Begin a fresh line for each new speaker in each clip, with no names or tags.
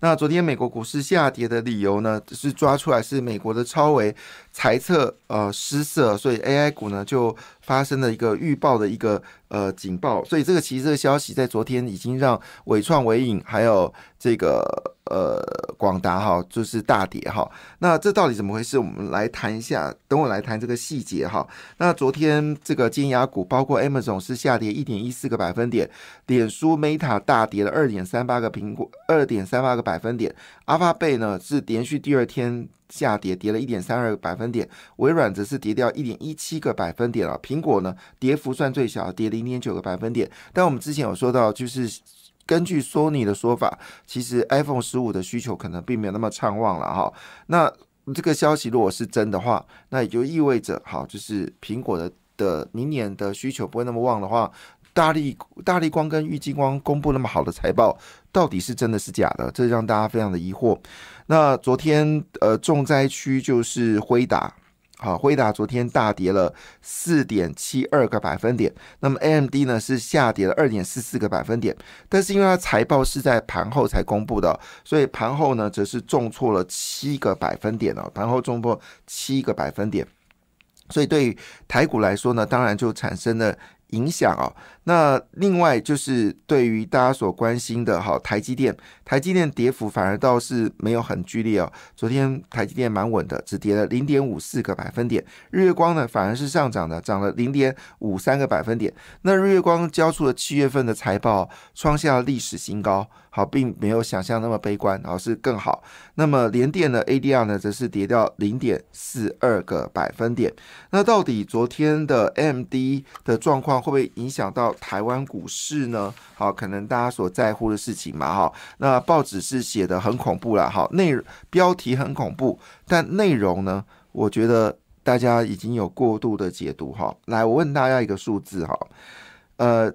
那昨天美国股市下跌的理由呢，是抓出来是美国的超维财测呃失色，所以 AI 股呢就发生了一个预报的一个呃警报，所以这个其实这个消息在昨天已经让伟创、伟影还有这个呃广达哈就是大跌哈。那这到底怎么回事？我们来谈一下，等我来谈这个细节哈。那昨天这个金牙股包括 Amazon 是下跌一点一四个百分点，脸书 Meta 大跌了二点三八个苹果二点三八个百分点，阿发贝呢是连续第二天。下跌，跌了一点三二个百分点，微软则是跌掉一点一七个百分点了。苹果呢，跌幅算最小，跌零点九个百分点。但我们之前有说到，就是根据索尼的说法，其实 iPhone 十五的需求可能并没有那么畅旺了哈。那这个消息如果是真的话，那也就意味着，好，就是苹果的的明年的需求不会那么旺的话。大力大力光跟玉金光公布那么好的财报，到底是真的是假的？这让大家非常的疑惑。那昨天呃重灾区就是辉达，好，辉达昨天大跌了四点七二个百分点。那么 AMD 呢是下跌了二点四四个百分点，但是因为它财报是在盘后才公布的，所以盘后呢则是重挫了七个百分点哦，盘后重挫七个百分点。所以对于台股来说呢，当然就产生了。影响哦，那另外就是对于大家所关心的哈，台积电，台积电跌幅反而倒是没有很剧烈哦。昨天台积电蛮稳的，只跌了零点五四个百分点。日月光呢反而是上涨的，涨了零点五三个百分点。那日月光交出了七月份的财报，创下了历史新高。好，并没有想象那么悲观，而是更好。那么联电的 ADR 呢，则是跌掉零点四二个百分点。那到底昨天的 MD 的状况会不会影响到台湾股市呢？好，可能大家所在乎的事情嘛，哈。那报纸是写的很恐怖了，哈，内标题很恐怖，但内容呢，我觉得大家已经有过度的解读，哈。来，我问大家一个数字，哈，呃。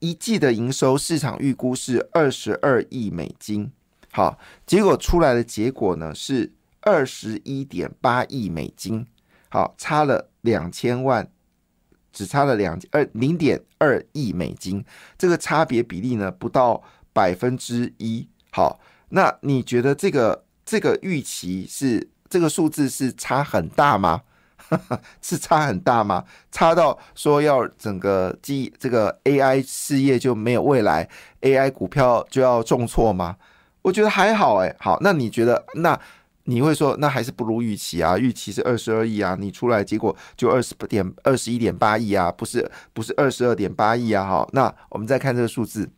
一季的营收市场预估是二十二亿美金，好，结果出来的结果呢是二十一点八亿美金，好，差了两千万，只差了两二零点二亿美金，这个差别比例呢不到百分之一，好，那你觉得这个这个预期是这个数字是差很大吗？是差很大吗？差到说要整个机这个 AI 事业就没有未来，AI 股票就要重挫吗？我觉得还好哎。好，那你觉得那你会说那还是不如预期啊？预期是二十二亿啊，你出来结果就二十点二十一点八亿啊，不是不是二十二点八亿啊？好，那我们再看这个数字，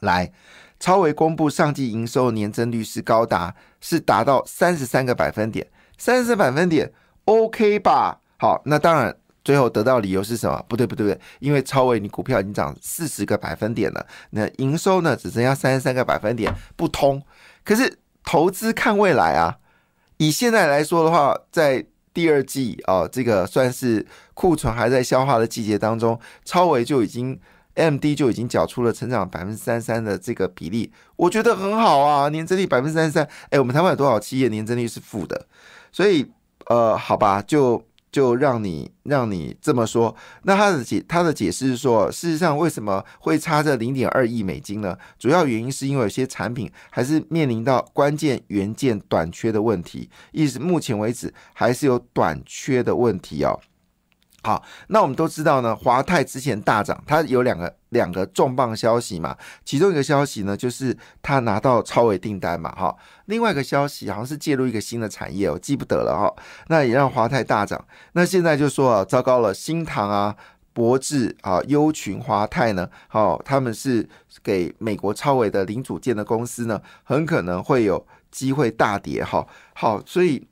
来，超维公布上季营收年增率是高达是达到三十三个百分点，三十三百分点。OK 吧，好，那当然，最后得到理由是什么？不对，不对，不对，因为超伟你股票已经涨四十个百分点了，那营收呢只剩下三十三个百分点，不通。可是投资看未来啊，以现在来说的话，在第二季啊，这个算是库存还在消化的季节当中，超伟就已经 MD 就已经缴出了成长百分之三三的这个比例，我觉得很好啊，年增率百分之三三。哎，我们台湾有多少企业年增率是负的？所以。呃，好吧，就就让你让你这么说。那他的解他的解释是说，事实上为什么会差这零点二亿美金呢？主要原因是因为有些产品还是面临到关键元件短缺的问题，意思目前为止还是有短缺的问题哦。好，那我们都知道呢，华泰之前大涨，它有两个两个重磅消息嘛。其中一个消息呢，就是它拿到超微订单嘛，哈。另外一个消息好像是介入一个新的产业，我记不得了哈。那也让华泰大涨。那现在就说啊，糟糕了，新唐啊、博智啊、优群、华泰呢，好，他们是给美国超微的零组件的公司呢，很可能会有机会大跌，哈。好，所以。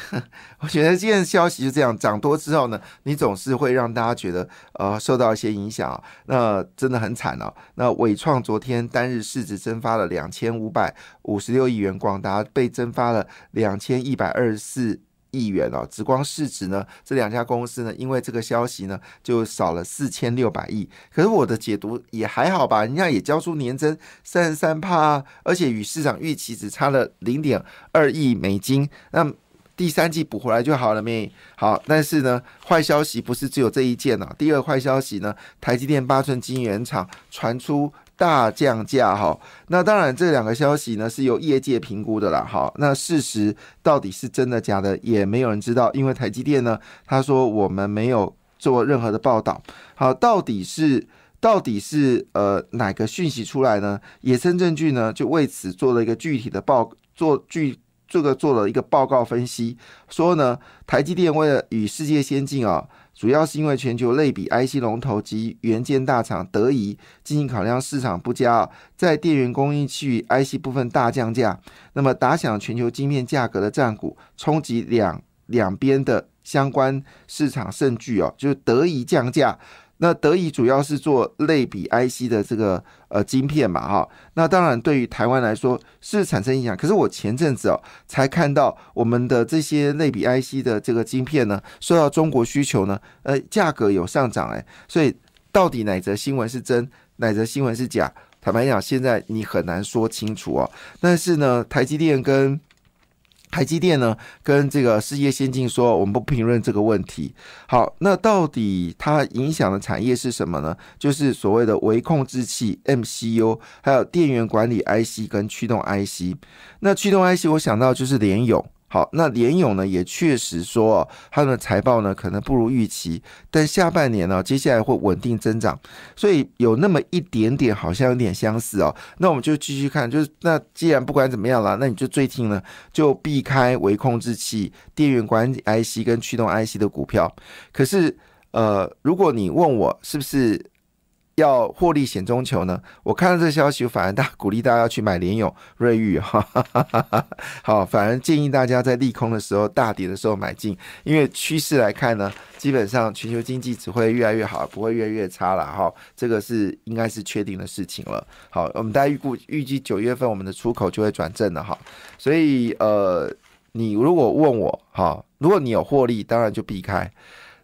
我觉得这件消息是这样，涨多之后呢，你总是会让大家觉得呃受到一些影响啊，那真的很惨哦。那伟创昨天单日市值蒸发了两千五百五十六亿元，广达被蒸发了两千一百二十四亿元哦，紫光市值呢，这两家公司呢，因为这个消息呢，就少了四千六百亿。可是我的解读也还好吧，人家也交出年增三十三帕，而且与市场预期只差了零点二亿美金。那第三季补回来就好了没？好，但是呢，坏消息不是只有这一件哦。第二坏消息呢，台积电八寸晶圆厂传出。大降价哈，那当然这两个消息呢是由业界评估的啦。好，那事实到底是真的假的，也没有人知道，因为台积电呢，他说我们没有做任何的报道。好，到底是到底是呃哪个讯息出来呢？野生证据呢就为此做了一个具体的报，做具这个做了一个报告分析，说呢台积电为了与世界先进啊。主要是因为全球类比 IC 龙头及元件大厂得以进行考量市场不佳，在电源供应器 IC 部分大降价，那么打响全球晶片价格的战鼓，冲击两两边的相关市场盛巨哦，就是得以降价。那德仪主要是做类比 IC 的这个呃晶片嘛，哈，那当然对于台湾来说是产生影响。可是我前阵子哦才看到我们的这些类比 IC 的这个晶片呢，受到中国需求呢，呃，价格有上涨哎，所以到底哪则新闻是真，哪则新闻是假？坦白讲，现在你很难说清楚哦。但是呢，台积电跟台积电呢，跟这个世界先进说，我们不评论这个问题。好，那到底它影响的产业是什么呢？就是所谓的微控制器 MCU，还有电源管理 IC 跟驱动 IC。那驱动 IC，我想到就是联咏。好，那联勇呢也确实说，他们的财报呢可能不如预期，但下半年呢接下来会稳定增长，所以有那么一点点好像有点相似哦。那我们就继续看，就是那既然不管怎么样了，那你就最近呢就避开微控制器、电源管理 IC 跟驱动 IC 的股票。可是呃，如果你问我是不是？要获利险中求呢？我看到这消息，反而大鼓励大家要去买联勇、瑞玉哈。好，反而建议大家在利空的时候、大跌的时候买进，因为趋势来看呢，基本上全球经济只会越来越好，不会越来越差了哈。这个是应该是确定的事情了。好，我们大家预估预计九月份我们的出口就会转正了哈。所以呃，你如果问我哈，如果你有获利，当然就避开。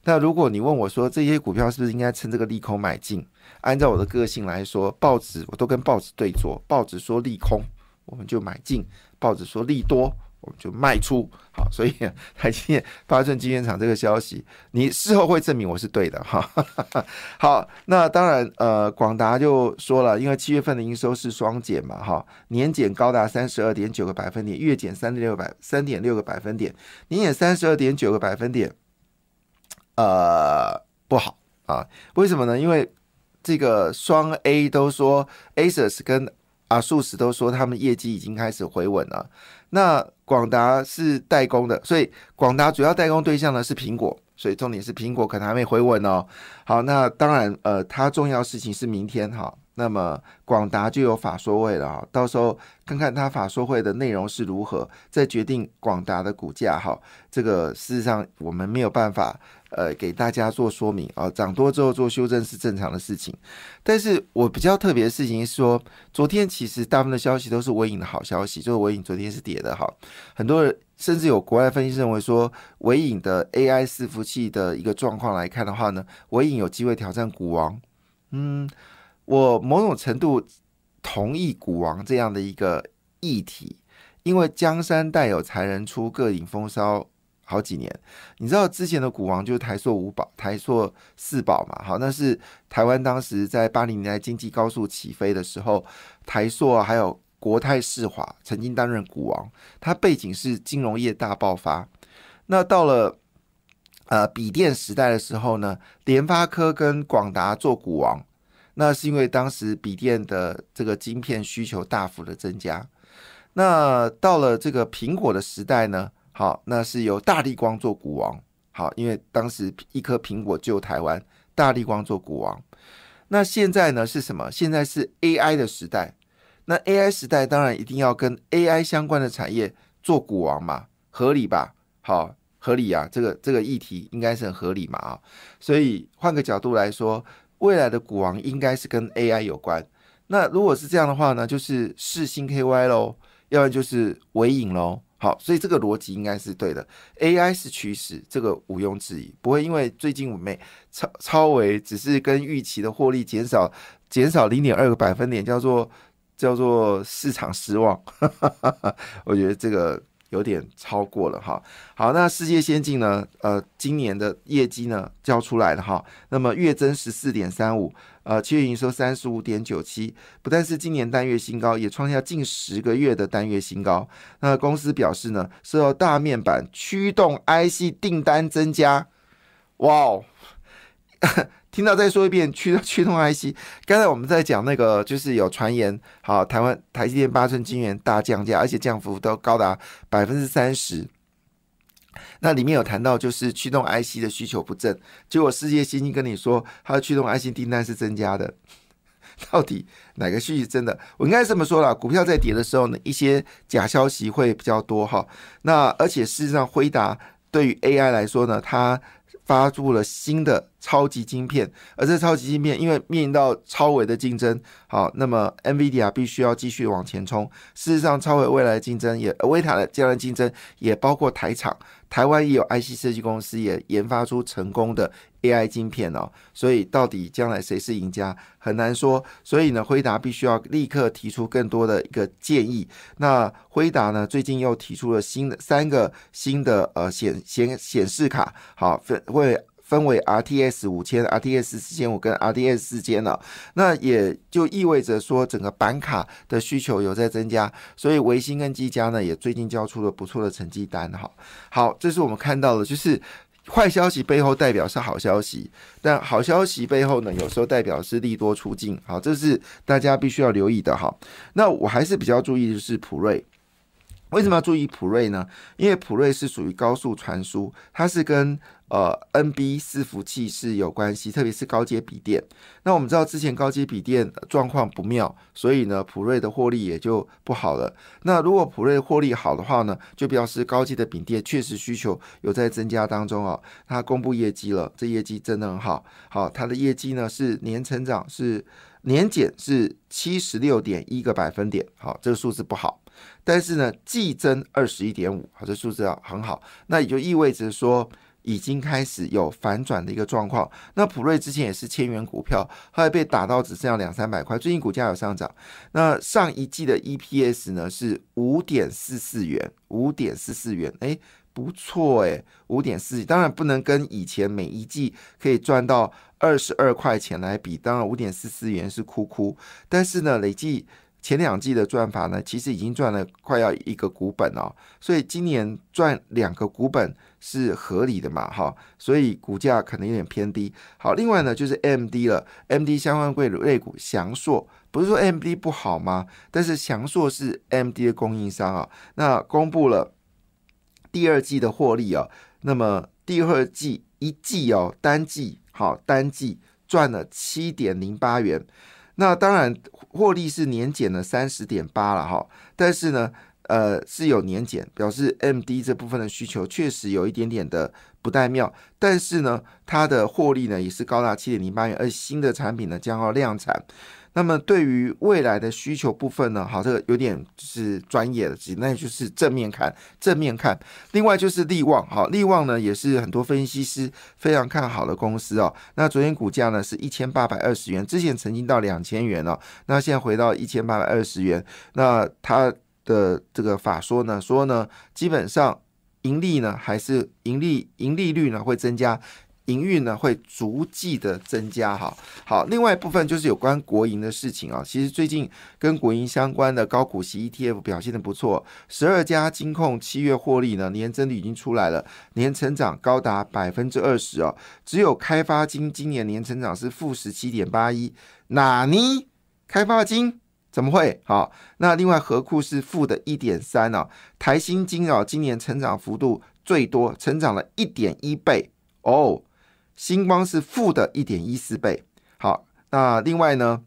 那如果你问我说这些股票是不是应该趁这个利空买进？按照我的个性来说，报纸我都跟报纸对坐。报纸说利空，我们就买进；报纸说利多，我们就卖出。好，所以 台积电八寸晶圆厂这个消息，你事后会证明我是对的哈。好，那当然，呃，广达就说了，因为七月份的营收是双减嘛，哈，年减高达三十二点九个百分点，月减三点六百三点六个百分点，年减三十二点九个百分点，呃，不好啊？为什么呢？因为这个双 A 都说，ASUS 跟 ASUS 都说他们业绩已经开始回稳了。那广达是代工的，所以广达主要代工对象呢是苹果，所以重点是苹果可能还没回稳哦。好，那当然，呃，它重要事情是明天哈。那么广达就有法说位了哈，到时候看看它法说会的内容是如何，再决定广达的股价哈。这个事实上我们没有办法呃给大家做说明啊，涨多之后做修正是正常的事情。但是我比较特别的事情是说，昨天其实大部分的消息都是尾影的好消息，就是尾影昨天是跌的哈。很多人甚至有国外分析认为说，尾影的 AI 伺服器的一个状况来看的话呢，尾影有机会挑战股王，嗯。我某种程度同意股王这样的一个议题，因为江山代有才人出，各领风骚好几年。你知道之前的股王就是台塑五宝、台塑四宝嘛？好，那是台湾当时在八零年代经济高速起飞的时候，台塑还有国泰世华曾经担任股王。它背景是金融业大爆发。那到了呃笔电时代的时候呢，联发科跟广达做股王。那是因为当时笔电的这个晶片需求大幅的增加。那到了这个苹果的时代呢？好，那是由大力光做股王。好，因为当时一颗苹果救台湾，大力光做股王。那现在呢是什么？现在是 AI 的时代。那 AI 时代当然一定要跟 AI 相关的产业做股王嘛，合理吧？好，合理啊，这个这个议题应该是很合理嘛啊。所以换个角度来说。未来的股王应该是跟 AI 有关。那如果是这样的话呢，就是世星 KY 喽，要不然就是微影喽。好，所以这个逻辑应该是对的。AI 是趋势，这个毋庸置疑，不会因为最近美超超维只是跟预期的获利减少减少零点二个百分点，叫做叫做市场失望。我觉得这个。有点超过了哈，好，那世界先进呢？呃，今年的业绩呢交出来了哈，那么月增十四点三五，呃，七月营收三十五点九七，不但是今年单月新高，也创下近十个月的单月新高。那公司表示呢，受到大面板驱动 IC 订单增加，哇哦！听到再说一遍，驱 驱动 IC。刚才我们在讲那个，就是有传言，好，台湾台积电八寸晶圆大降价，而且降幅都高达百分之三十。那里面有谈到，就是驱动 IC 的需求不振，结果世界先进跟你说，它的驱动 IC 订单是增加的。到底哪个需求真的？我应该这么说了，股票在跌的时候呢，一些假消息会比较多哈。那而且事实上，辉达对于 AI 来说呢，它发布了新的超级晶片，而这超级晶片因为面临到超维的竞争，好，那么 NVIDIA 必须要继续往前冲。事实上，超维未来的竞争也，微塔的将来竞争也包括台厂。台湾也有 IC 设计公司也研发出成功的 AI 晶片哦，所以到底将来谁是赢家很难说。所以呢，辉达必须要立刻提出更多的一个建议。那辉达呢，最近又提出了新的三个新的呃显显显示卡，好分会。分为 RTS 五千、RTS 四千五跟 RTS 四千了，那也就意味着说整个板卡的需求有在增加，所以维新跟技嘉呢也最近交出了不错的成绩单哈。好，这是我们看到的，就是坏消息背后代表是好消息，但好消息背后呢有时候代表是利多出境，好，这是大家必须要留意的哈。那我还是比较注意的是普瑞。为什么要注意普瑞呢？因为普瑞是属于高速传输，它是跟呃 NB 伺服器是有关系，特别是高阶笔电。那我们知道之前高阶笔电状况不妙，所以呢普瑞的获利也就不好了。那如果普瑞获利好的话呢，就表示高阶的笔电确实需求有在增加当中哦。它公布业绩了，这业绩真的很好。好，它的业绩呢是年成长是年减是七十六点一个百分点。好，这个数字不好。但是呢，季增二十一点五，好，这数字啊很好，那也就意味着说已经开始有反转的一个状况。那普瑞之前也是千元股票，后来被打到只剩下两三百块，最近股价有上涨。那上一季的 EPS 呢是五点四四元，五点四四元，哎，不错哎，五点四，当然不能跟以前每一季可以赚到二十二块钱来比，当然五点四四元是哭哭，但是呢，累计。前两季的赚法呢，其实已经赚了快要一个股本哦，所以今年赚两个股本是合理的嘛，哈，所以股价可能有点偏低。好，另外呢就是 M D 了，M D 相关贵类股翔硕，不是说 M D 不好吗？但是翔硕是 M D 的供应商啊，那公布了第二季的获利啊，那么第二季一季哦，单季好单季赚了七点零八元。那当然，获利是年减了三十点八了哈，但是呢，呃，是有年减，表示 M D 这部分的需求确实有一点点的不太妙，但是呢，它的获利呢也是高达七点零八元，而新的产品呢将要量产。那么对于未来的需求部分呢，好，这个有点是专业的，那就是正面看，正面看。另外就是利旺，好，利旺呢也是很多分析师非常看好的公司哦。那昨天股价呢是一千八百二十元，之前曾经到两千元哦，那现在回到一千八百二十元。那它的这个法说呢，说呢，基本上盈利呢还是盈利盈利率呢会增加。营运呢会逐季的增加，哈好，另外一部分就是有关国营的事情啊。其实最近跟国营相关的高股息 ETF 表现的不错，十二家金控七月获利呢年增率已经出来了，年成长高达百分之二十哦。只有开发金今年年成长是负十七点八一，哪尼？开发金怎么会？好，那另外和库是负的一点三哦，台新金哦今年成长幅度最多，成长了一点一倍哦。星光是负的一点一四倍，好，那另外呢，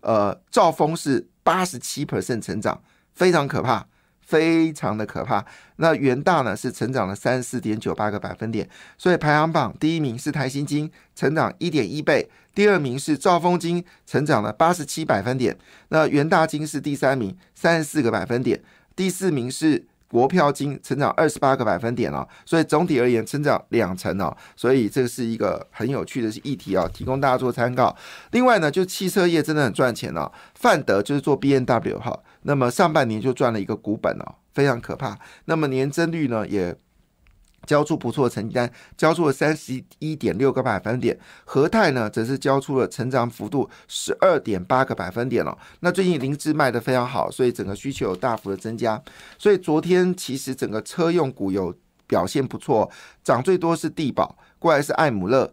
呃，兆丰是八十七 percent 成长，非常可怕，非常的可怕。那元大呢是成长了三十四点九八个百分点，所以排行榜第一名是台新金，成长一点一倍，第二名是兆丰金，成长了八十七百分点，那元大金是第三名，三十四个百分点，第四名是国票金成长二十八个百分点哦，所以总体而言成长两成哦，所以这个是一个很有趣的议题啊，提供大家做参考。另外呢，就汽车业真的很赚钱哦，范德就是做 B N W 哈，那么上半年就赚了一个股本哦，非常可怕。那么年增率呢也。交出不错的成绩单，交出了三十一点六个百分点。和泰呢，则是交出了成长幅度十二点八个百分点了。那最近灵芝卖得非常好，所以整个需求有大幅的增加。所以昨天其实整个车用股有表现不错，涨最多是地保，过来是爱姆勒。